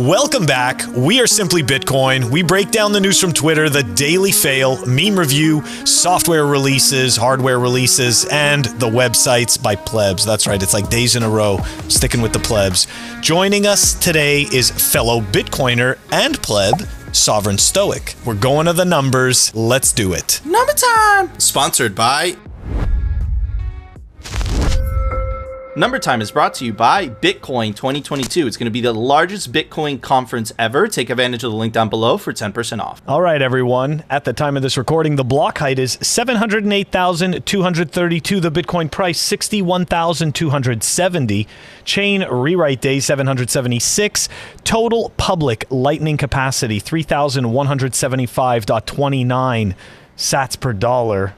Welcome back. We are Simply Bitcoin. We break down the news from Twitter, the daily fail, meme review, software releases, hardware releases, and the websites by plebs. That's right, it's like days in a row, sticking with the plebs. Joining us today is fellow Bitcoiner and pleb, Sovereign Stoic. We're going to the numbers. Let's do it. Number time! Sponsored by Number Time is brought to you by Bitcoin 2022. It's going to be the largest Bitcoin conference ever. Take advantage of the link down below for 10% off. All right, everyone. At the time of this recording, the block height is 708,232. The Bitcoin price, 61,270. Chain rewrite day, 776. Total public lightning capacity, 3,175.29 sats per dollar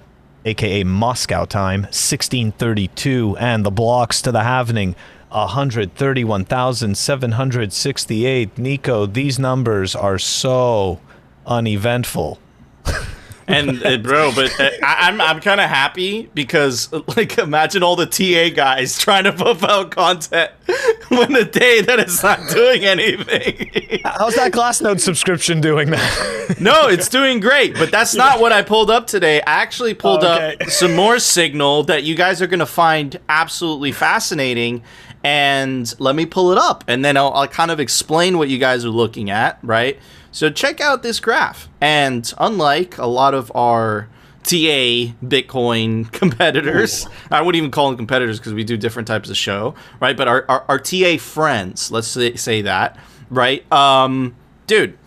aka Moscow time, 1632, and the blocks to the halvening, 131,768. Nico, these numbers are so uneventful. and uh, bro, but uh, I, am I'm, I'm kind of happy because like imagine all the TA guys trying to pump out content when the day that it's not doing anything. How's that Glassnode subscription doing that? no, it's doing great, but that's not what I pulled up today. I actually pulled oh, okay. up some more signal that you guys are gonna find absolutely fascinating. And let me pull it up, and then I'll, I'll kind of explain what you guys are looking at, right? So check out this graph. And unlike a lot of our TA Bitcoin competitors, Ooh. I wouldn't even call them competitors because we do different types of show, right? But our, our, our TA friends, let's say, say that, right? Um, dude,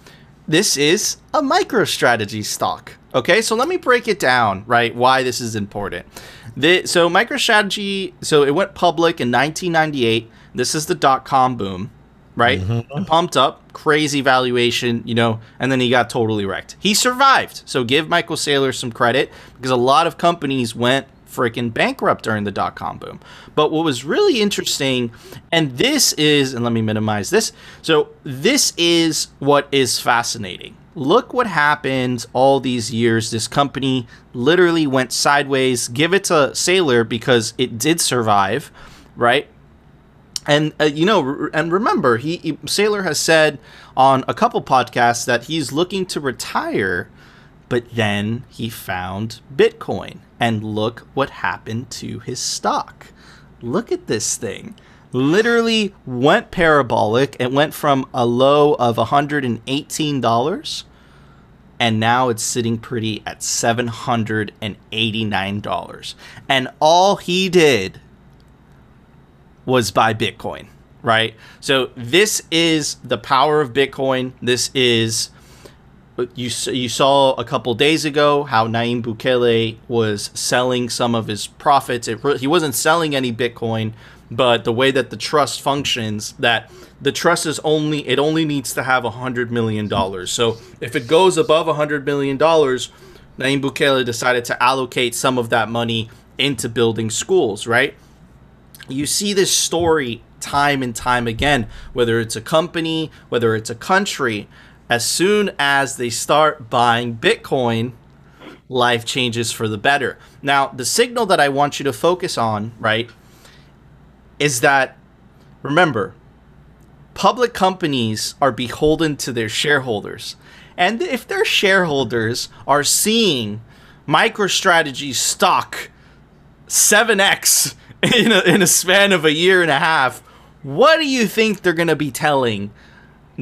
this is a MicroStrategy stock. Okay, so let me break it down, right? Why this is important. The, so MicroStrategy, so it went public in 1998. This is the dot com boom right? Mm-hmm. Pumped up, crazy valuation, you know, and then he got totally wrecked. He survived. So give Michael Saylor some credit because a lot of companies went freaking bankrupt during the dot com boom. But what was really interesting, and this is, and let me minimize this. So this is what is fascinating. Look what happened all these years. This company literally went sideways. Give it to Saylor because it did survive, right? And uh, you know and remember he, he Saylor has said on a couple podcasts that he's looking to retire but then he found bitcoin. And look what happened to his stock. Look at this thing. Literally went parabolic. It went from a low of $118 and now it's sitting pretty at $789 and all he did was by Bitcoin, right? So this is the power of Bitcoin. This is you you saw a couple days ago how Nayib Bukele was selling some of his profits. It, he wasn't selling any Bitcoin, but the way that the trust functions, that the trust is only it only needs to have a hundred million dollars. So if it goes above a hundred million dollars, Nayib Bukele decided to allocate some of that money into building schools, right? You see this story time and time again, whether it's a company, whether it's a country, as soon as they start buying Bitcoin, life changes for the better. Now, the signal that I want you to focus on, right, is that remember, public companies are beholden to their shareholders. And if their shareholders are seeing MicroStrategy stock 7x in a, in a span of a year and a half, what do you think they're going to be telling?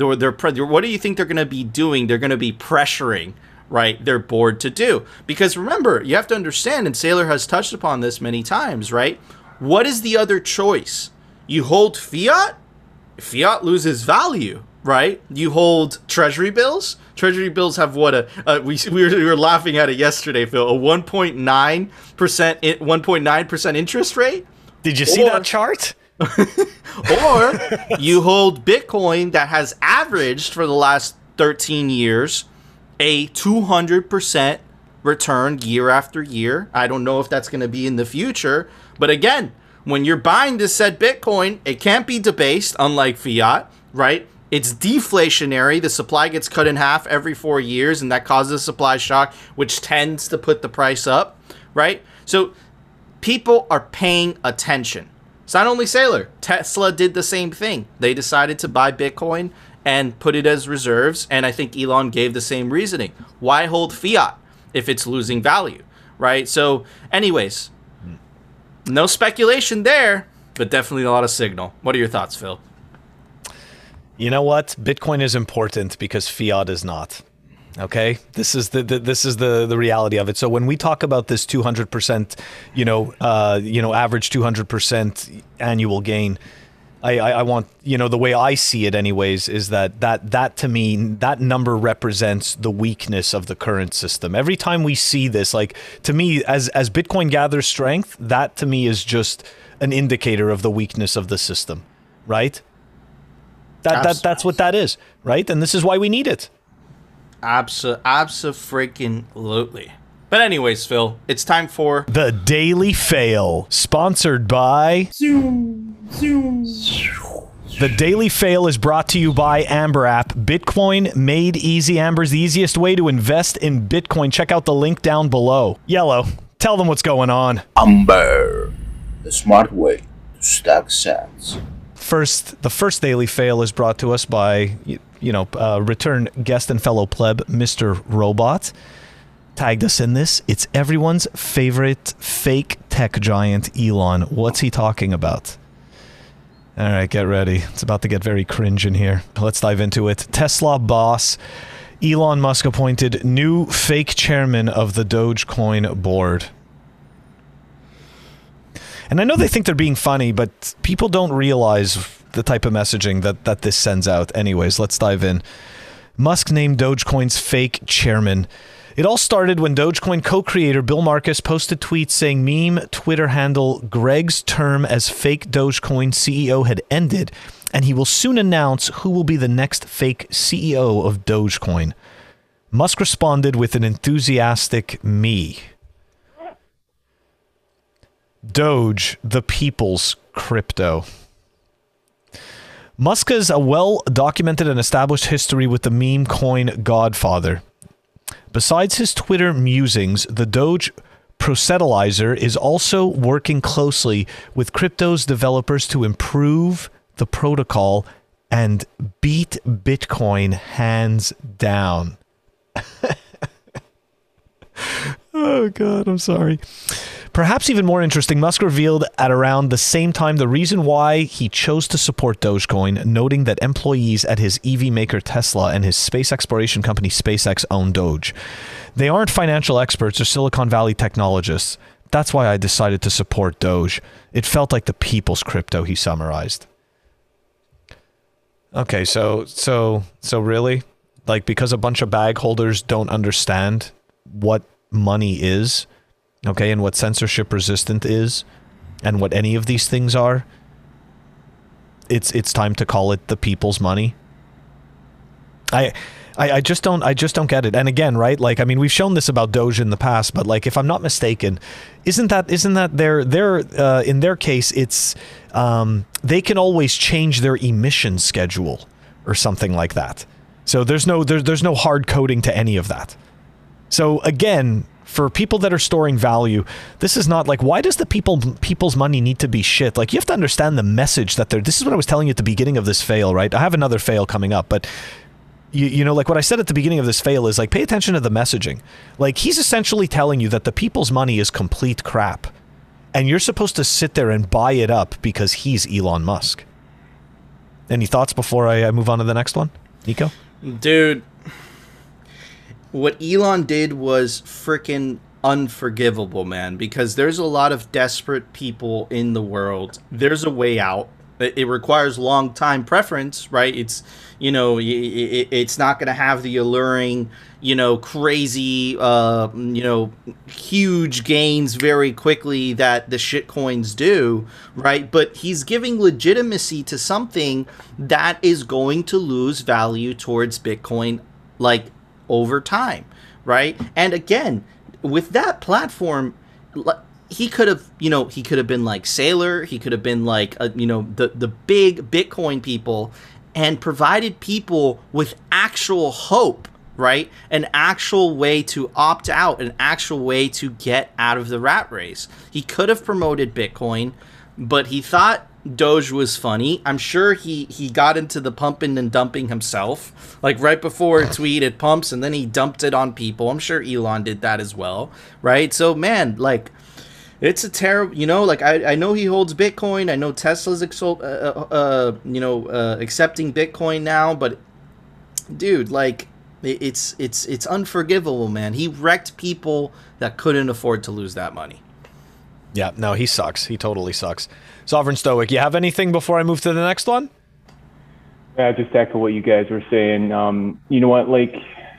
Or they're what do you think they're going to be doing? They're going to be pressuring right their board to do because remember you have to understand and Saylor has touched upon this many times right what is the other choice you hold fiat fiat loses value right? You hold treasury bills. Treasury bills have what a uh, we, we were, we were laughing at it yesterday, Phil. A 1.9 percent 1.9 percent interest rate. Did you see or, that chart? or you hold Bitcoin that has averaged for the last 13 years a 200 percent return year after year. I don't know if that's going to be in the future, but again, when you're buying this said Bitcoin, it can't be debased, unlike fiat, right? It's deflationary. The supply gets cut in half every four years, and that causes a supply shock, which tends to put the price up, right? So people are paying attention. It's not only Saylor. Tesla did the same thing. They decided to buy Bitcoin and put it as reserves. And I think Elon gave the same reasoning. Why hold fiat if it's losing value, right? So, anyways, no speculation there, but definitely a lot of signal. What are your thoughts, Phil? You know what? Bitcoin is important because fiat is not. Okay, this is the, the, this is the the reality of it. So when we talk about this 200 percent, you know, uh, you know, average 200 percent annual gain, I, I, I want you know the way I see it, anyways, is that that that to me that number represents the weakness of the current system. Every time we see this, like to me, as as Bitcoin gathers strength, that to me is just an indicator of the weakness of the system, right? That, that that's what that is, right? And this is why we need it. Abso, absolutely. But anyways, Phil, it's time for the Daily Fail, sponsored by. Zoom, zoom. The Daily Fail is brought to you by Amber app. Bitcoin made easy. Amber's the easiest way to invest in Bitcoin. Check out the link down below. Yellow, tell them what's going on. Amber, the smart way to stack sats. First, the first Daily Fail is brought to us by you know, uh, return guest and fellow pleb, Mr. Robot, tagged us in this. It's everyone's favorite fake tech giant, Elon. What's he talking about? All right, get ready. It's about to get very cringe in here. Let's dive into it. Tesla boss Elon Musk appointed new fake chairman of the Dogecoin board. And I know they think they're being funny, but people don't realize the type of messaging that, that this sends out. Anyways, let's dive in. Musk named Dogecoin's fake chairman. It all started when Dogecoin co creator Bill Markus posted tweets saying meme Twitter handle Greg's term as fake Dogecoin CEO had ended, and he will soon announce who will be the next fake CEO of Dogecoin. Musk responded with an enthusiastic me. Doge, the people's crypto. Musk has a well documented and established history with the meme coin godfather. Besides his Twitter musings, the Doge Proselytizer is also working closely with crypto's developers to improve the protocol and beat Bitcoin hands down. oh, God, I'm sorry. Perhaps even more interesting, Musk revealed at around the same time the reason why he chose to support Dogecoin, noting that employees at his EV maker Tesla and his space exploration company SpaceX own Doge. They aren't financial experts or Silicon Valley technologists. That's why I decided to support Doge. It felt like the people's crypto, he summarized. Okay, so so so really? Like because a bunch of bag holders don't understand what money is, okay, and what censorship resistant is, and what any of these things are, it's it's time to call it the people's money. I, I I just don't I just don't get it. And again, right? Like I mean, we've shown this about Doge in the past, but like if I'm not mistaken, isn't that isn't that their their uh, in their case it's um, they can always change their emission schedule or something like that. So there's no there's there's no hard coding to any of that. So again, for people that are storing value, this is not like why does the people people's money need to be shit? Like you have to understand the message that they're. This is what I was telling you at the beginning of this fail, right? I have another fail coming up, but you, you know, like what I said at the beginning of this fail is like pay attention to the messaging. Like he's essentially telling you that the people's money is complete crap, and you're supposed to sit there and buy it up because he's Elon Musk. Any thoughts before I, I move on to the next one, Nico? Dude, what Elon did was freaking unforgivable, man, because there's a lot of desperate people in the world. There's a way out. It requires long time preference, right? It's, you know, it's not going to have the alluring, you know, crazy, uh, you know, huge gains very quickly that the shit coins do, right? But he's giving legitimacy to something that is going to lose value towards Bitcoin like over time, right? And again, with that platform, he could have, you know, he could have been like Saylor, he could have been like, a, you know, the the big Bitcoin people, and provided people with actual hope, right? An actual way to opt out, an actual way to get out of the rat race. He could have promoted Bitcoin, but he thought Doge was funny. I'm sure he he got into the pumping and dumping himself. Like right before a tweet, it pumps and then he dumped it on people. I'm sure Elon did that as well, right? So man, like it's a terrible you know like I, I know he holds bitcoin i know tesla's exol- uh, uh, uh, you know uh, accepting bitcoin now but dude like it's it's it's unforgivable man he wrecked people that couldn't afford to lose that money Yeah, no, he sucks. He totally sucks. Sovereign Stoic, you have anything before I move to the next one? Yeah, just echo what you guys were saying. Um, you know what? Like,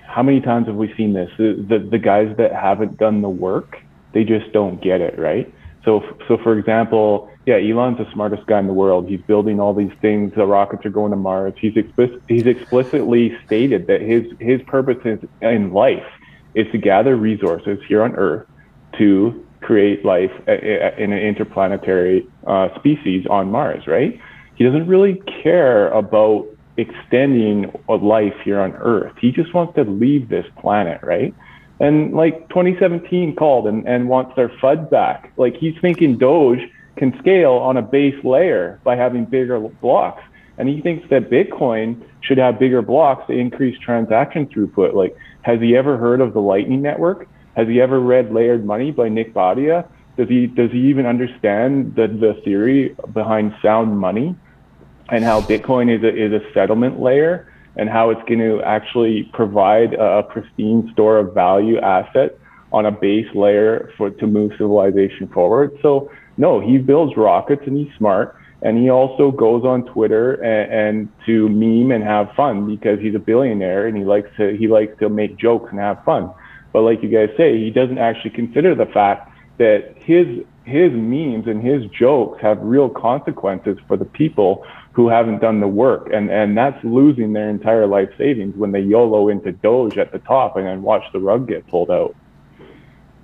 how many times have we seen this? The, the the guys that haven't done the work, they just don't get it, right? So, so for example, yeah, Elon's the smartest guy in the world. He's building all these things. The rockets are going to Mars. He's explic- he's explicitly stated that his his purpose is, in life is to gather resources here on Earth to create life in an interplanetary uh, species on Mars, right? He doesn't really care about extending a life here on Earth. He just wants to leave this planet, right? And like 2017 called and, and wants their FUD back. Like he's thinking Doge can scale on a base layer by having bigger blocks. And he thinks that Bitcoin should have bigger blocks to increase transaction throughput. Like, has he ever heard of the Lightning Network? Has he ever read Layered Money by Nik Bhatia? Does he does he even understand the, the theory behind sound money and how Bitcoin is a, is a settlement layer and how it's going to actually provide a pristine store of value asset on a base layer for to move civilization forward? So no, he builds rockets and he's smart. And he also goes on Twitter and, and to meme and have fun because he's a billionaire and he likes to he likes to make jokes and have fun. But like you guys say, he doesn't actually consider the fact that his his memes and his jokes have real consequences for the people who haven't done the work. And and that's losing their entire life savings when they YOLO into Doge at the top and then watch the rug get pulled out.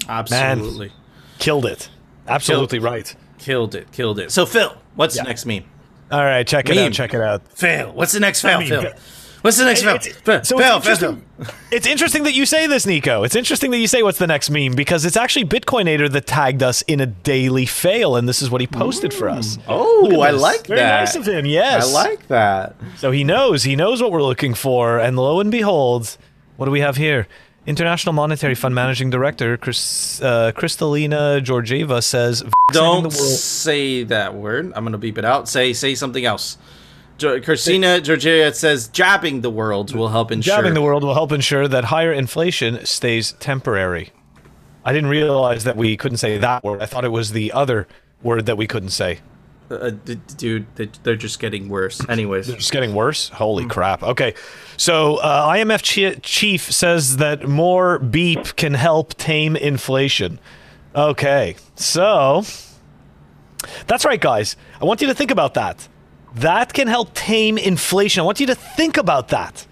absolutely Man. Killed it. Absolutely right. killed it killed it so phil what's Yeah. the next meme All right, check it Meme. out. Check it out. fail what's the next fail mean, phil Phil. what's the next fail It's- Phil, so it's interesting, it's interesting that you say this, Nico. It's interesting that you say what's the next meme because it's actually Bitcoinator that tagged us in a daily fail, and this is what he posted for us. oh i like Very that nice of him. Yes, i like that So he knows. He knows what we're looking for, and lo and behold, what do we have here? International Monetary Fund Managing Director Chris, uh, Kristalina Georgieva says, Don't say that word. I'm gonna beep it out. Say say something else. Jo- Christina Georgia says jabbing the world will help ensure. Jabbing the world will help ensure that higher inflation stays temporary. I didn't realize that we couldn't say that word. I thought it was the other word that we couldn't say. Uh, d- dude, they- they're just getting worse. Anyways, It's getting worse. Holy crap. Okay. So, uh, IMF chi- chief says that more beep can help tame inflation. Okay. So, that's right, guys. I want you to think about that. That can help tame inflation. I want you to think about that.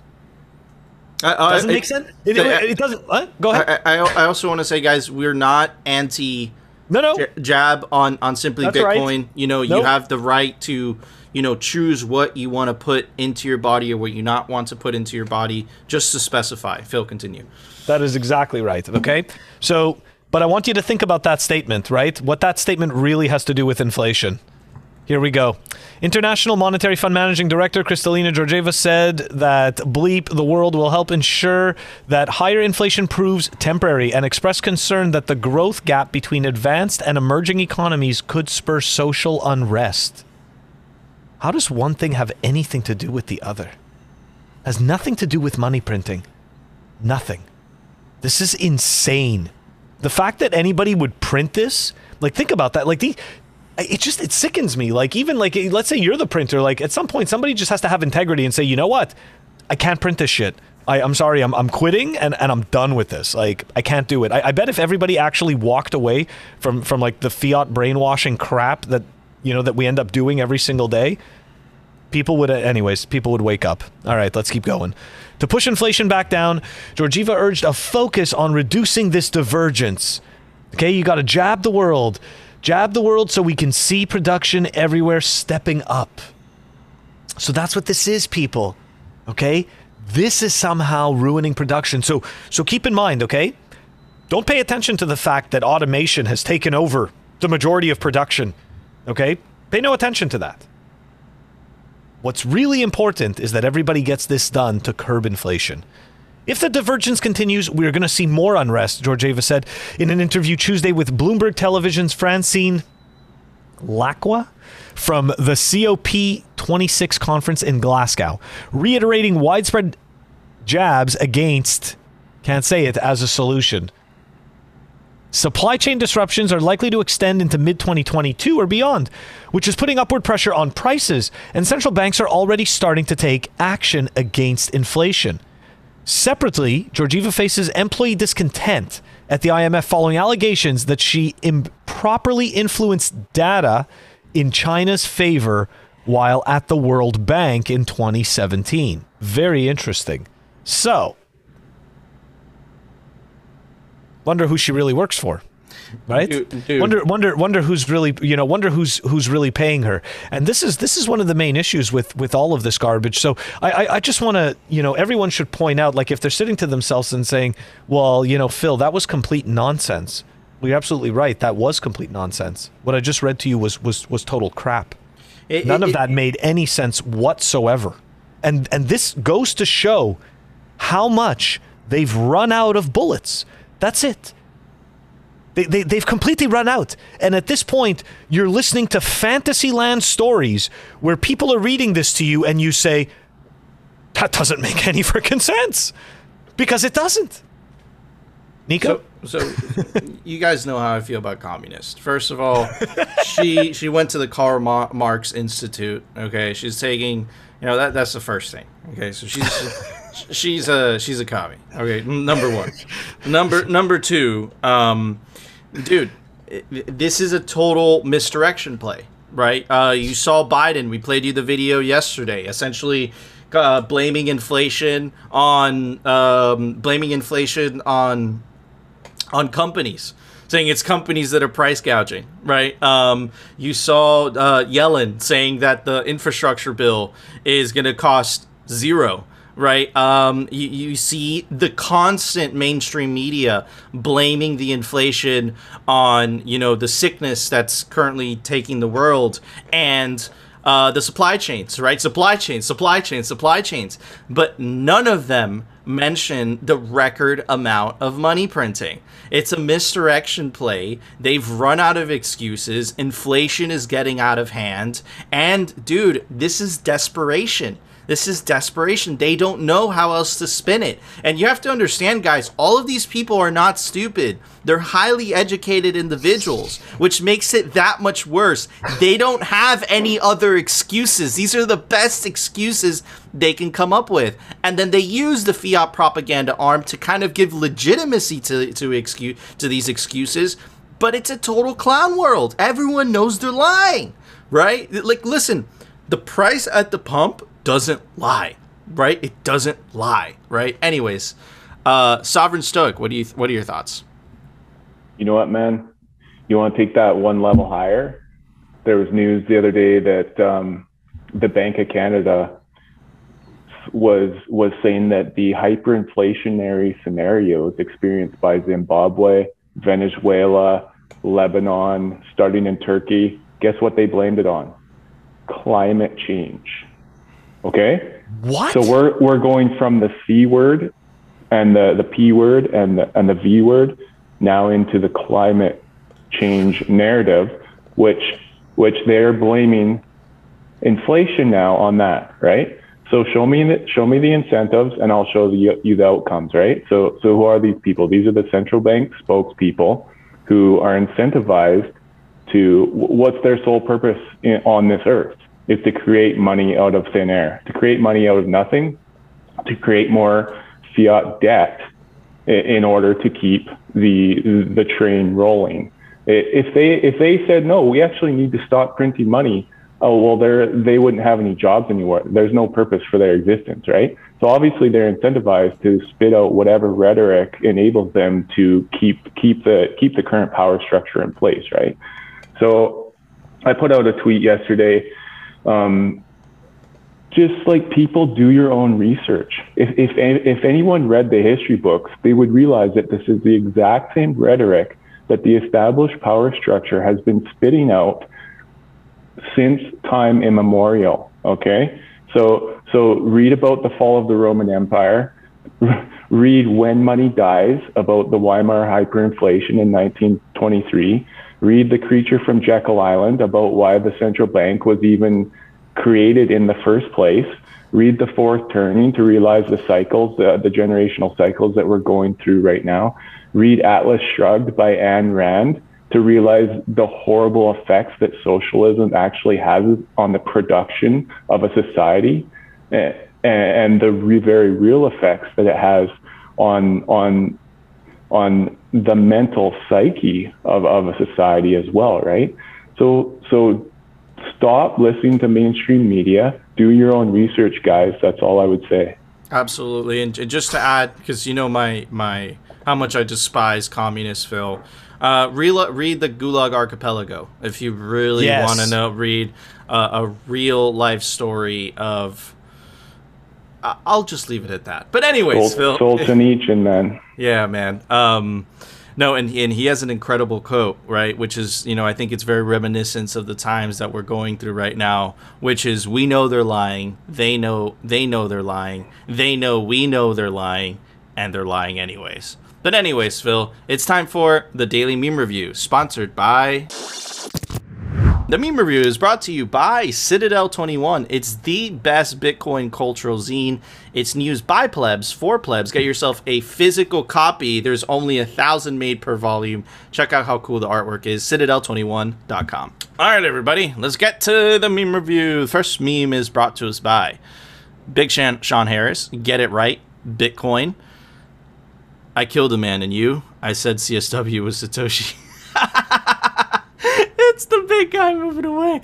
I- I- Doesn't it- make sense? It, it- it doesn't. Go ahead. I, I, also want to say, guys, we're not anti no, no. jab on on simply That's right. Bitcoin. You know, you have the right to you know choose what you want to put into your body or what you not want to put into your body, just to specify. Phil, continue. That is exactly right. Okay. So, but I want you to think about that statement, right? What that statement really has to do with inflation. Here we go. International Monetary Fund Managing Director Kristalina Georgieva said that Bleep the world will help ensure that higher inflation proves temporary and expressed concern that the growth gap between advanced and emerging economies could spur social unrest. How does one thing have anything to do with the other? Has nothing to do with money printing. Nothing. This is insane. The fact that anybody would print this, like think about that. Like the it just it sickens me. Like even like eh, let's say you're the printer, like at some point somebody just has to have integrity and say, "You know what? I can't print this shit. I, I'm sorry, I'm, I'm quitting and, and I'm done with this. Like I can't do it. I, I bet if everybody actually walked away from from like the fiat brainwashing crap that you know that we end up doing every single day, people would eh, anyways people would wake up all right let's keep going to push inflation back down georgieva urged a focus on reducing this divergence okay you got to jab the world jab the world so we can see production everywhere stepping up. So that's what this is people okay? This is somehow ruining production. So so keep in mind okay? Don't pay attention to the fact that automation has taken over the majority of production okay? Pay no attention to that. What's really important is that everybody gets this done to curb inflation. If the divergence continues, we're going to see more unrest, Georgieva said in an interview Tuesday with Bloomberg Television's Francine Lacqua from the COP26 conference in Glasgow, reiterating widespread jabs against, can't say it, as a solution. Supply chain disruptions are likely to extend into mid 2022 or beyond, which is putting upward pressure on prices, and central banks are already starting to take action against inflation. Separately, Georgieva faces employee discontent at the IMF following allegations that she improperly influenced data in China's favor while at the World Bank in 2017. Very interesting. So, wonder who she really works for right? Dude, dude. wonder wonder wonder who's really you know wonder who's who's really paying her. And this is this is one of the main issues with with all of this garbage. So i i, I just want to you know everyone should point out like if they're sitting to themselves and saying well you know phil that was complete nonsense. Well, you're absolutely right. That was complete nonsense. What i just read to you was was was total crap. It- none it- of it- that made any sense whatsoever. And and this goes to show how much they've run out of bullets. That's it they, they, they've completely run out. And at this point, you're listening to Fantasyland stories where people are reading this to you and you say, that doesn't make any freaking sense. Because it doesn't. Nico? So, so you guys know how I feel about communists. First of all, she she went to the Karl Marx Institute. Okay, she's taking you know that that's the first thing. Okay, so she's she's a she's a commie. Okay, number one. Number number two. Um, dude, this is a total misdirection play, right? Uh, you saw Biden. We played you the video yesterday. Essentially. Uh, blaming inflation on um, blaming inflation on on companies, saying it's companies that are price gouging, right? Um, you saw uh, Yellen saying that the infrastructure bill is going to cost zero, right? Um, you, you see the constant mainstream media blaming the inflation on, you know, the sickness that's currently taking the world and uh, the supply chains, right? Supply chains, supply chains, supply chains. But none of them mention the record amount of money printing. It's a misdirection play. They've run out of excuses. Inflation is getting out of hand. And, dude, this is desperation. This is desperation. They don't know how else to spin it. And you have to understand, guys, all of these people are not stupid. They're highly educated individuals, which makes it that much worse. They don't have any other excuses. These are the best excuses they can come up with. And then they use the fiat propaganda arm to kind of give legitimacy to, to, excuse, to these excuses. But it's a total clown world. Everyone knows they're lying, right? Like, listen, the price at the pump doesn't lie, right? It doesn't lie, right? Anyways, uh, Sovereign Stoic, what do you what are your thoughts? You know what, man? You want to take that one level higher? There was news the other day that um, the Bank of Canada was was saying that the hyperinflationary scenarios experienced by Zimbabwe, Venezuela, Lebanon, starting in Turkey, guess what they blamed it on? Climate change. Okay? What? So we're we're going from the C word and the, the P word and the and the V word now into the climate change narrative, which which they're blaming inflation now on that, right? So show me the, show me the incentives, and I'll show you, you the outcomes, right? So so who are these people? These are the central bank spokespeople who are incentivized to what's their sole purpose in, on this earth is to create money out of thin air, to create money out of nothing, to create more fiat debt in order to keep the the train rolling. If they if they said no, we actually need to stop printing money. Oh well, they they wouldn't have any jobs anymore. There's no purpose for their existence, right? So obviously they're incentivized to spit out whatever rhetoric enables them to keep keep the keep the current power structure in place, right? So I put out a tweet yesterday. Um, just like people do your own research. If, if, if anyone read the history books, they would realize that this is the exact same rhetoric that the established power structure has been spitting out since time immemorial. Okay, so so read about the fall of the Roman Empire. read When Money Dies about the Weimar hyperinflation in 1923. Read The Creature from Jekyll Island about why the central bank was even created in the first place. Read The Fourth Turning to realize the cycles, the, generational cycles that we're going through right now. Read Atlas Shrugged by Ayn Rand to realize the horrible effects that socialism actually has on the production of a society eh, eh, and the re- very real effects that it has on on on the mental psyche of, of a society as well, right? So so stop listening to mainstream media. Do your own research, guys. That's all I would say. Absolutely, and just to add, because you know my my how much I despise communist Phil. Uh, read, read the Gulag Archipelago if you really yes. want to know. Read uh, a real life story of I'll just leave it at that. But anyways, Phil. Solzhenitsyn, man. Yeah, man. Um, no, and and he has an incredible quote, right? Which is, you know, I think it's very reminiscent of the times that we're going through right now. Which is, we know they're lying. They know they know they're lying. They know we know they're lying, and they're lying anyways. But anyways, Phil, it's time for the daily meme review, sponsored by the meme review is brought to you by Citadel 21. It's the best Bitcoin cultural zine. It's news by plebs for plebs. Get yourself a physical copy. There's only a thousand made per volume. Check out how cool the artwork is. Citadel21.com. All right, everybody, let's get to the meme review. The first meme is brought to us by Big Sean, Sean Harris. Get it right, Bitcoin. I killed a man, and you? I said CSW was Satoshi. it's the big guy moving away.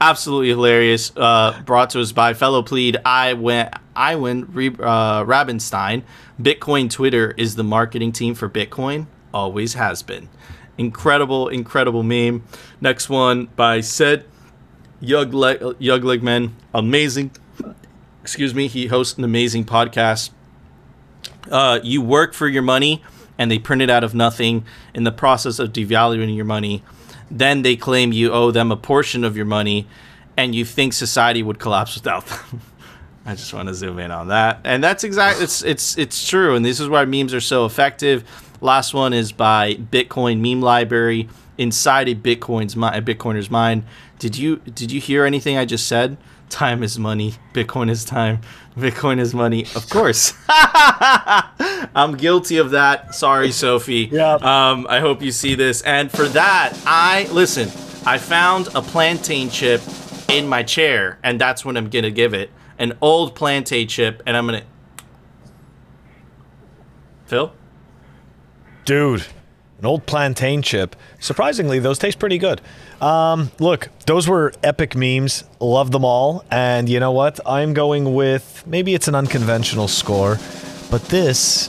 Absolutely hilarious. Uh, brought to us by fellow plead I went Iwan uh, Rabinstein. Bitcoin Twitter is the marketing team for Bitcoin. Always has been. Incredible, incredible meme. Next one by said Yug Men. Amazing. Excuse me. He hosts an amazing podcast. Uh, you work for your money, and they print it out of nothing. In the process of devaluing your money, then they claim you owe them a portion of your money and you think society would collapse without them. I just want to zoom in on that. And that's exactly it's it's it's true and this is why memes are so effective. Last one is by Bitcoin Meme Library inside a Bitcoin's mind, a Bitcoiner's mind. Did you did you hear anything I just said? Time is money. Bitcoin is time. Bitcoin is money. Of course. I'm guilty of that. Sorry, Sophie. Yeah. Um, I hope you see this. And for that, I listen. I found a plantain chip in my chair, and that's what I'm gonna give it. An old plantain chip, and I'm gonna. Phil. Dude, an old plantain chip. Surprisingly, those taste pretty good. Um, look, those were epic memes. Love them all. And you know what? I'm going with maybe it's an unconventional score, but this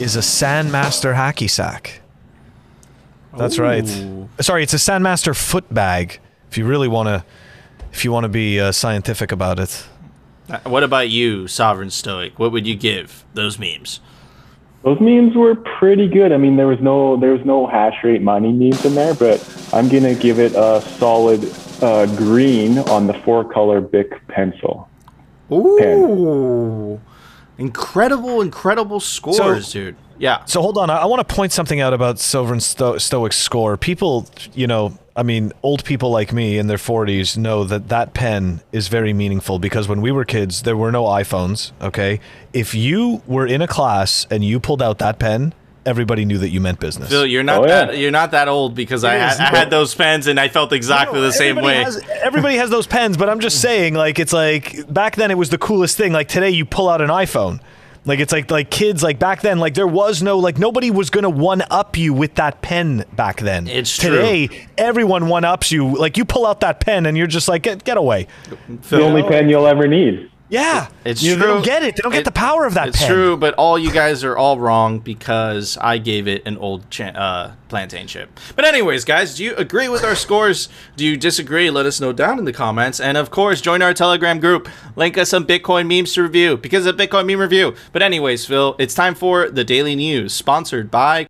is a Sandmaster hacky sack. That's Ooh. right. Sorry, it's a Sandmaster foot bag. If you really want to, if you want to be uh, scientific about it. Uh, what about you, Sovereign Stoic? What would you give those memes? Those memes were pretty good. I mean, there was no there was no hash rate money memes in there, but I'm gonna give it a solid uh, green on the four color Bic pencil. Ooh, pen. incredible, incredible scores, so, dude. Yeah. So hold on, I, I want to point something out about Sovereign Sto- Stoic's score. People, you know, I mean, old people like me in their 40s know that that pen is very meaningful because when we were kids, there were no iPhones, okay? If you were in a class and you pulled out that pen, everybody knew that you meant business. Phil, you're not oh, yeah. that you're not that old because I had, I had, those pens and I felt exactly the same way. Has, everybody has those pens, but I'm just saying, like, it's like back then it was the coolest thing. Like today, you pull out an iPhone. Like it's like like kids like back then like there was no like nobody was gonna one up you with that pen back then. It's today true. everyone one ups you like you pull out that pen and you're just like get get away. The only pen you'll ever need. Yeah, it's you, true. They don't get it. They don't it, get the power of that. It's pen. true, but all you guys are all wrong because I gave it an old uh, plantain chip. But anyways, guys, do you agree with our scores? Do you disagree? Let us know down in the comments, and of course, join our Telegram group. Link us some Bitcoin memes to review because of Bitcoin meme review. But anyways, Phil, it's time for the daily news, sponsored by.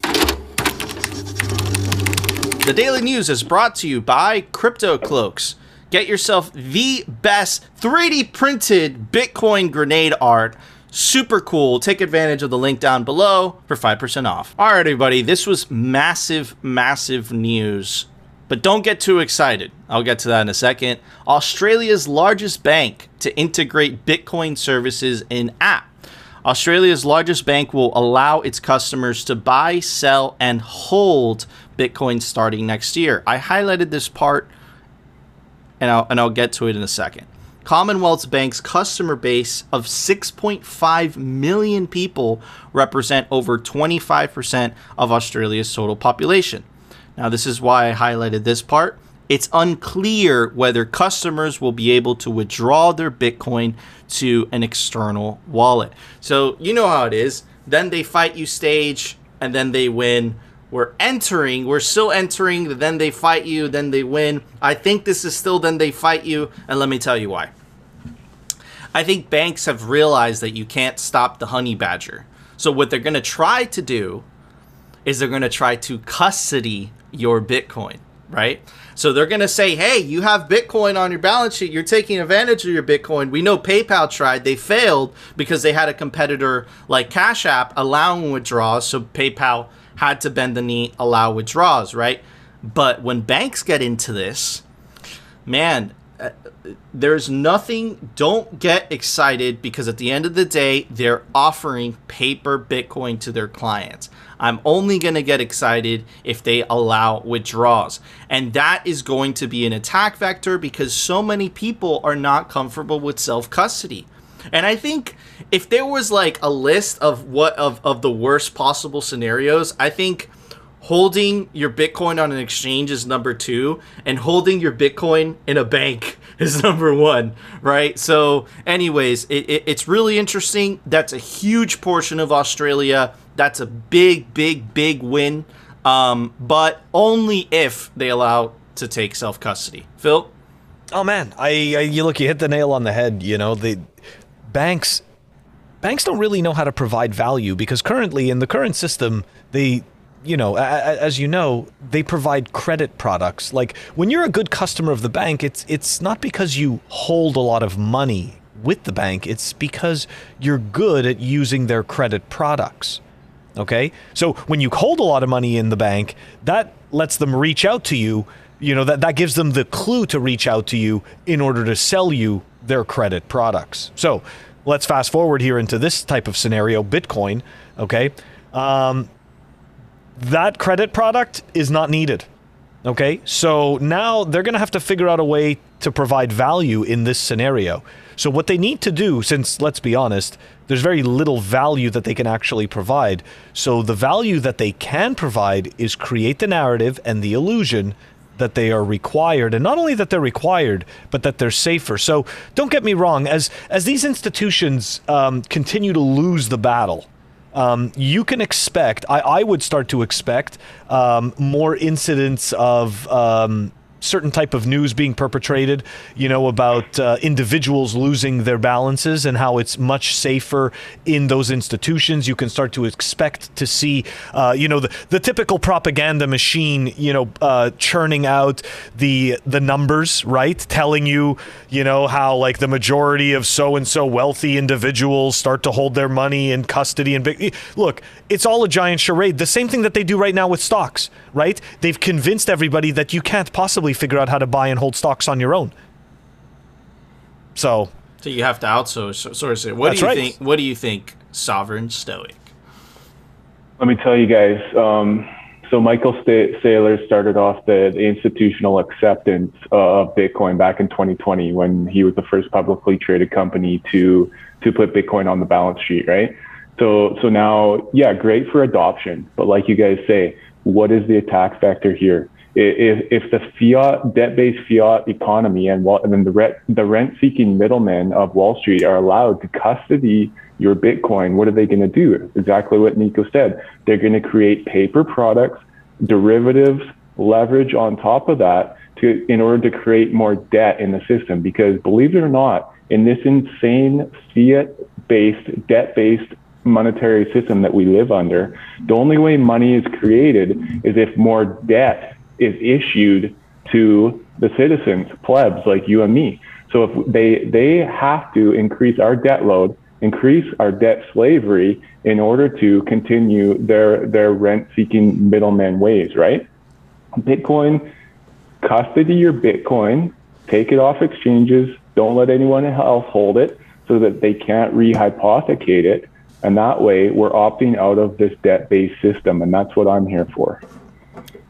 The daily news is brought to you by Crypto Cloaks. Get yourself the best 3D printed Bitcoin grenade art. Super cool. Take advantage of the link down below for 5% off. All right, everybody. This was massive, massive news. But don't get too excited. I'll get to that in a second. Australia's largest bank to integrate Bitcoin services in app. Australia's largest bank will allow its customers to buy, sell, and hold Bitcoin starting next year. I highlighted this part and I'll, and I'll get to it in a second. Commonwealth Bank's customer base of 6.5 million people represent over 25% of Australia's total population. Now, this is why I highlighted this part. It's unclear whether customers will be able to withdraw their Bitcoin to an external wallet. So, you know how it is. Then they fight you stage and then they win. We're entering, we're still entering, then they fight you, then they win. I think this is still then they fight you, and let me tell you why. I think banks have realized that you can't stop the honey badger. So, what they're going to try to do is they're going to try to custody your Bitcoin, right? So they're going to say, hey, you have Bitcoin on your balance sheet. You're taking advantage of your Bitcoin. We know PayPal tried. They failed because they had a competitor like Cash App allowing withdrawals. So PayPal had to bend the knee, allow withdrawals, right? But when banks get into this, man, uh, there's nothing. Don't get excited because at the end of the day, they're offering paper Bitcoin to their clients. I'm only going to get excited if they allow withdrawals. And that is going to be an attack vector because so many people are not comfortable with self custody. And I think if there was like a list of what of, of the worst possible scenarios, I think holding your Bitcoin on an exchange is number two, and holding your Bitcoin in a bank is number one, right? So, anyways, it, it, it's really interesting. That's a huge portion of Australia. That's a big, big, big win, um, but only if they allow to take self custody. Phil? Oh man, I, I you look, you hit the nail on the head. You know the banks banks don't really know how to provide value because currently in the current system they you know as you know they provide credit products. Like when you're a good customer of the bank it's it's not because you hold a lot of money with the bank. It's because you're good at using their credit products. Okay? So when you hold a lot of money in the bank that lets them reach out to you. You know that that gives them the clue to reach out to you in order to sell you their credit products. So let's fast forward here into this type of scenario Bitcoin. Okay. Um, that credit product is not needed. Okay. So now they're going to have to figure out a way to provide value in this scenario. So what they need to do, since let's be honest, there's very little value that they can actually provide. So the value that they can provide is create the narrative and the illusion that they are required, and not only that they're required, but that they're safer. So don't get me wrong, as as these institutions um, continue to lose the battle, um, you can expect, I, I would start to expect um, more incidents of um, certain type of news being perpetrated, you know, about uh, individuals losing their balances and how it's much safer in those institutions. You can start to expect to see, uh, you know, the, the typical propaganda machine, you know, uh, churning out the the numbers, right? Telling you, you know, how like the majority of so and so wealthy individuals start to hold their money in custody and big. Look, it's all a giant charade. The same thing that they do right now with stocks, right? They've convinced everybody that you can't possibly figure out how to buy and hold stocks on your own. So, so you have to outsource. Source it. What do you right. think? What do you think, Sovereign Stoic? Let me tell you guys. Um, so Michael Saylor started off the, the institutional acceptance of Bitcoin back in 2020 when he was the first publicly traded company to to put Bitcoin on the balance sheet, right? So so now, yeah, great for adoption, but like you guys say, what is the attack vector here? if, if the fiat debt-based fiat economy and, and the, rent, the rent-seeking middlemen of Wall Street are allowed to custody your Bitcoin, what are they going to do? Exactly what Nico said. They're going to create paper products, derivatives, leverage on top of that to in order to create more debt in the system. Because believe it or not, in this insane fiat-based, debt-based monetary system that we live under, the only way money is created is if more debt is issued to the citizens, plebs like you and me. So if they they have to increase our debt load, increase our debt slavery in order to continue their their rent seeking middleman ways, right? Bitcoin, custody your Bitcoin, take it off exchanges, don't let anyone else hold it so that they can't rehypothecate it. And that way we're opting out of this debt based system. And that's what I'm here for.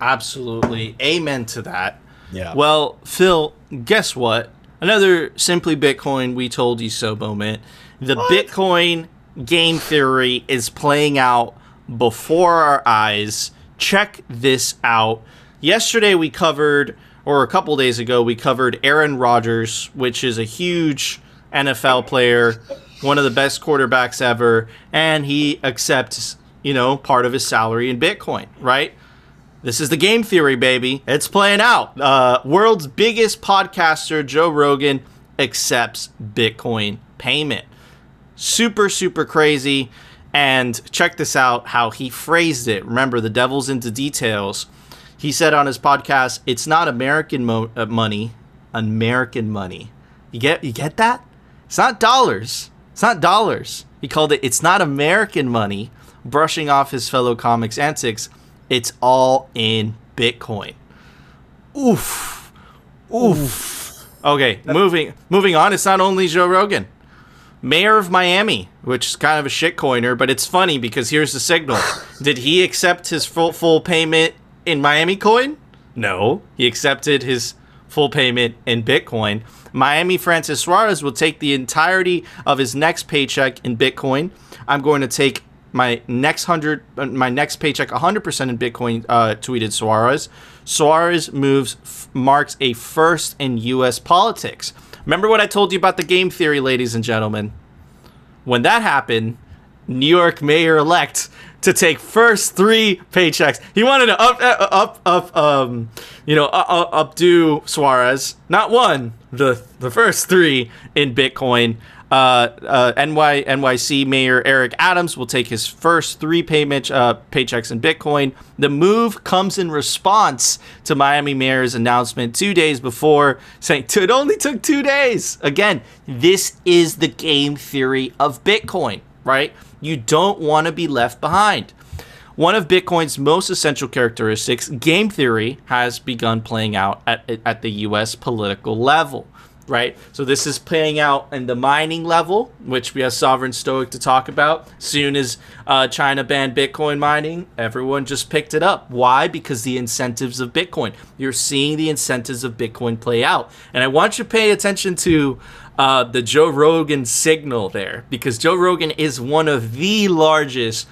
Absolutely. Amen to that. Yeah. Well, Phil, guess what? Another Simply Bitcoin We Told You So moment. The Bitcoin game theory is playing out before our eyes. Check this out. Yesterday we covered, or a couple days ago, we covered Aaron Rodgers, which is a huge NFL player, one of the best quarterbacks ever, and he accepts, you know, part of his salary in Bitcoin, right? This is the game theory, baby. It's playing out. Uh, world's biggest podcaster, Joe Rogan, accepts Bitcoin payment. Super, super crazy. And check this out how he phrased it. Remember, the devil's into details. He said on his podcast, "It's not American mo- uh, money, American money." You get you get that? It's not dollars. It's not dollars. He called it "It's not American money," brushing off his fellow comics antics. It's all in Bitcoin. Oof. Oof. Okay, moving moving on. It's not only Joe Rogan. Mayor of Miami, which is kind of a shitcoiner, but it's funny because here's the signal. Did he accept his full full payment in Miami coin? No. He accepted his full payment in Bitcoin. Miami Francis Suarez will take the entirety of his next paycheck in Bitcoin. I'm going to take my next hundred, uh, my next paycheck 100% in Bitcoin. Uh, tweeted Suarez. Suarez moves f- marks a first in U.S. politics. Remember what I told you about the game theory, ladies and gentlemen. When that happened, New York mayor elect to take first three paychecks. He wanted to up uh, up up um you know up, updo Suarez. Not one, the the first three in Bitcoin. Uh, uh, NY NYC Mayor Eric Adams will take his first three payment uh, paychecks in Bitcoin. The move comes in response to Miami Mayor's announcement two days before, saying it only took two days. Again, this is the game theory of Bitcoin, right? You don't want to be left behind. One of Bitcoin's most essential characteristics, game theory, has begun playing out at, at the US political level, right? So this is playing out in the mining level, which we have Sovereign Stoic to talk about. Soon as uh, China banned Bitcoin mining, everyone just picked it up. Why? Because the incentives of Bitcoin. You're seeing the incentives of Bitcoin play out. And I want you to pay attention to uh, the Joe Rogan signal there because Joe Rogan is one of the largest,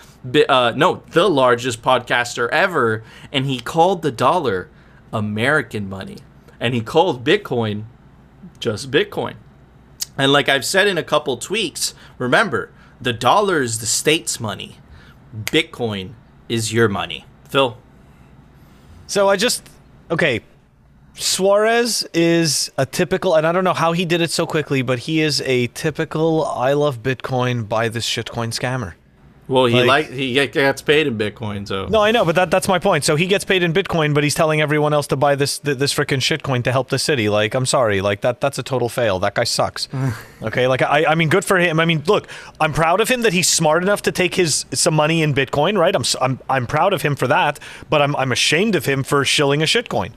uh, no, the largest podcaster ever, and he called the dollar American money, and he called Bitcoin just Bitcoin. And like I've said in a couple tweaks, remember the dollar is the state's money, Bitcoin is your money. Phil. So I just okay. Suarez is a typical, and I don't know how he did it so quickly, but he is a typical I love Bitcoin, buy this shitcoin scammer. Well, he Like- like, he gets paid in Bitcoin, so No, I know, but that, that's my point. So he gets paid in Bitcoin, but he's telling everyone else to buy this th- this freaking shitcoin to help the city. Like, I'm sorry, like that that's a total fail. That guy sucks. okay, like I I mean, good for him. I mean, look, I'm proud of him that he's smart enough to take his some money in Bitcoin, right? I'm I'm I'm proud of him for that, but I'm I'm ashamed of him for shilling a shitcoin.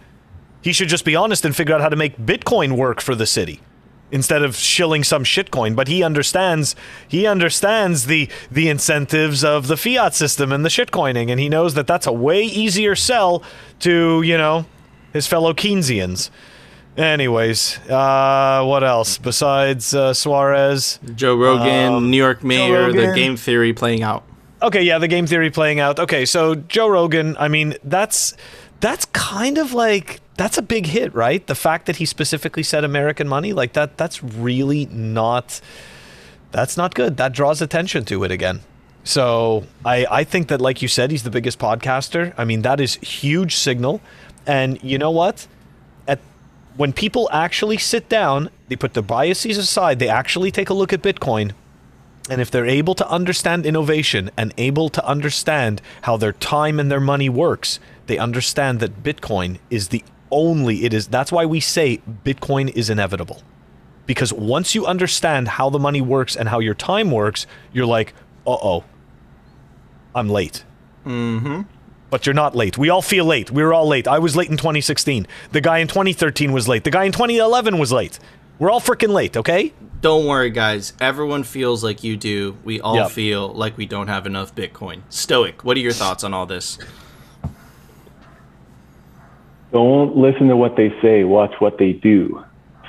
He should just be honest and figure out how to make Bitcoin work for the city instead of shilling some shitcoin. But he understands he understands the the incentives of the fiat system and the shitcoining, and he knows that that's a way easier sell to you know his fellow Keynesians. Anyways, uh, what else besides uh, Suarez? Joe Rogan, New York mayor, the game theory playing out. Okay, yeah, the game theory playing out. Okay, so Joe Rogan, I mean, that's that's kind of like that's a big hit, right? The fact that he specifically said American money, like that that's really not that's not good. That draws attention to it again. So I, I think that like you said, he's the biggest podcaster. I mean, that is huge signal. And you know what? At when people actually sit down, they put the biases aside, they actually take a look at Bitcoin, and if they're able to understand innovation and able to understand how their time and their money works, they understand that Bitcoin is the only it is that's why we say Bitcoin is inevitable. Because once you understand how the money works and how your time works, you're like, uh-oh. I'm late. Mm-hmm. But you're not late. We all feel late. We were all late. I was late in 2016. The guy in 2013 was late. The guy in 2011 was late. We're all freaking late, okay? Don't worry, guys. Everyone feels like you do. We all Yep. feel like we don't have enough Bitcoin. Stoic, what are your thoughts on all this? Don't listen to what they say, watch what they do.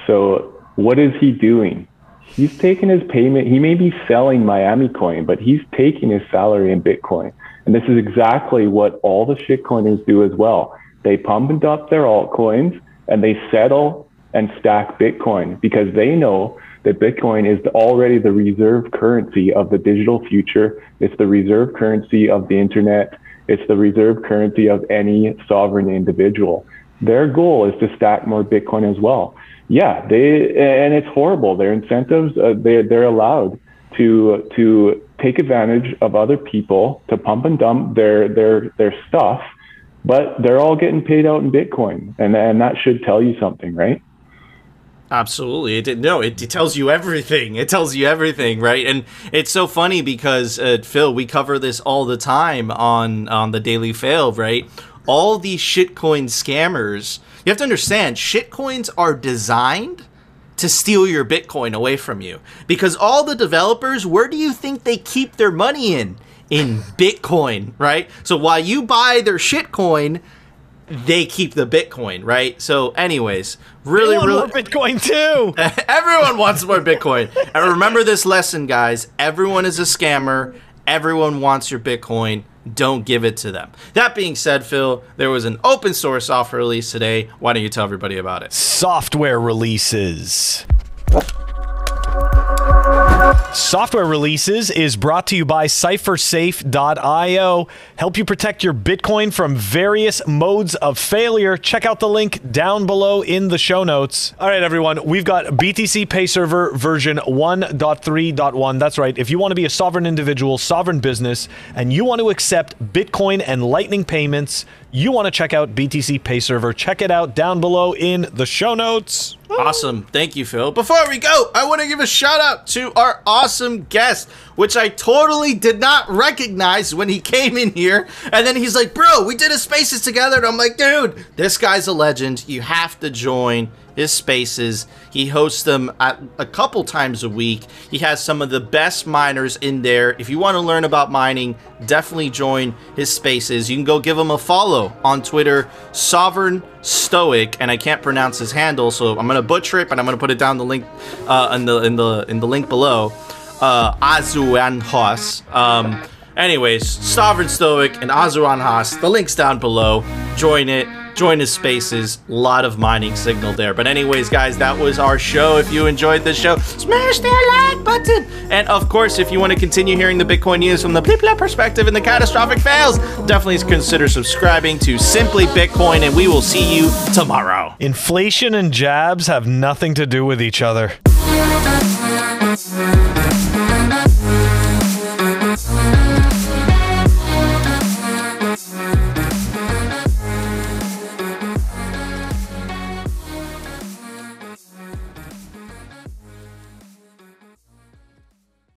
So, what is he doing? He's taking his payment. He may be selling Miami coin, but he's taking his salary in Bitcoin. And this is exactly what all the shitcoiners do as well. They pump and dump their altcoins and they settle and stack Bitcoin because they know that Bitcoin is already the reserve currency of the digital future. It's the reserve currency of the internet. It's the reserve currency of any sovereign individual. Their goal is to stack more Bitcoin as well. Yeah, they and it's horrible. Their incentives, uh, they they're allowed to to take advantage of other people to pump and dump their their their stuff, but they're all getting paid out in Bitcoin, and and that should tell you something, right? Absolutely. It did, no, it, it tells you everything. It tells you everything, right? And it's so funny because uh, Phil, we cover this all the time on on the Daily Fail, right? All these shitcoin scammers. You have to understand, shitcoins are designed to steal your Bitcoin away from you. Because all the developers, where do you think they keep their money in? In Bitcoin, right? So while you buy their shitcoin, they keep the Bitcoin, right? So, anyways, really, really, more Bitcoin too. Everyone wants more Bitcoin. And remember this lesson, guys. Everyone is a scammer. Everyone wants your Bitcoin. Don't give it to them. That being said, Phil, there was an open source software release today. Why don't you tell everybody about it? Software releases. Software releases is brought to you by CypherSafe.io. Help you protect your Bitcoin from various modes of failure. Check out the link down below in the show notes. All right, everyone, we've got BTC Pay Server version 1.3.1. That's right. If you want to be a sovereign individual, sovereign business, and you want to accept Bitcoin and Lightning payments, you want to check out BTC Pay Server. Check it out down below in the show notes. Awesome. Thank you, Phil. Before we go, I want to give a shout out to our awesome guest, which I totally did not recognize when he came in here. And then he's like, Bro, we did a spaces together. And I'm like, Dude, this guy's a legend. You have to join his spaces. He hosts them at a couple times a week. He has some of the best miners in there. If you want to learn about mining, definitely join his spaces. You can go give him a follow on Twitter, Sovereign Stoic, and I can't pronounce his handle, so I'm gonna butcher it, but I'm gonna put it down the link uh, in the in the in the link below. Uh, Azuanhos. Um, anyways, Sovereign Stoic and Azuanhos. The link's down below. Join it. Join his spaces. A lot of mining signal there. But anyways, guys, that was our show. If you enjoyed this show, smash that like button. And of course, if you want to continue hearing the Bitcoin news from the people perspective and the catastrophic fails, definitely consider subscribing to Simply Bitcoin, and we will see you tomorrow. Inflation and jabs have nothing to do with each other.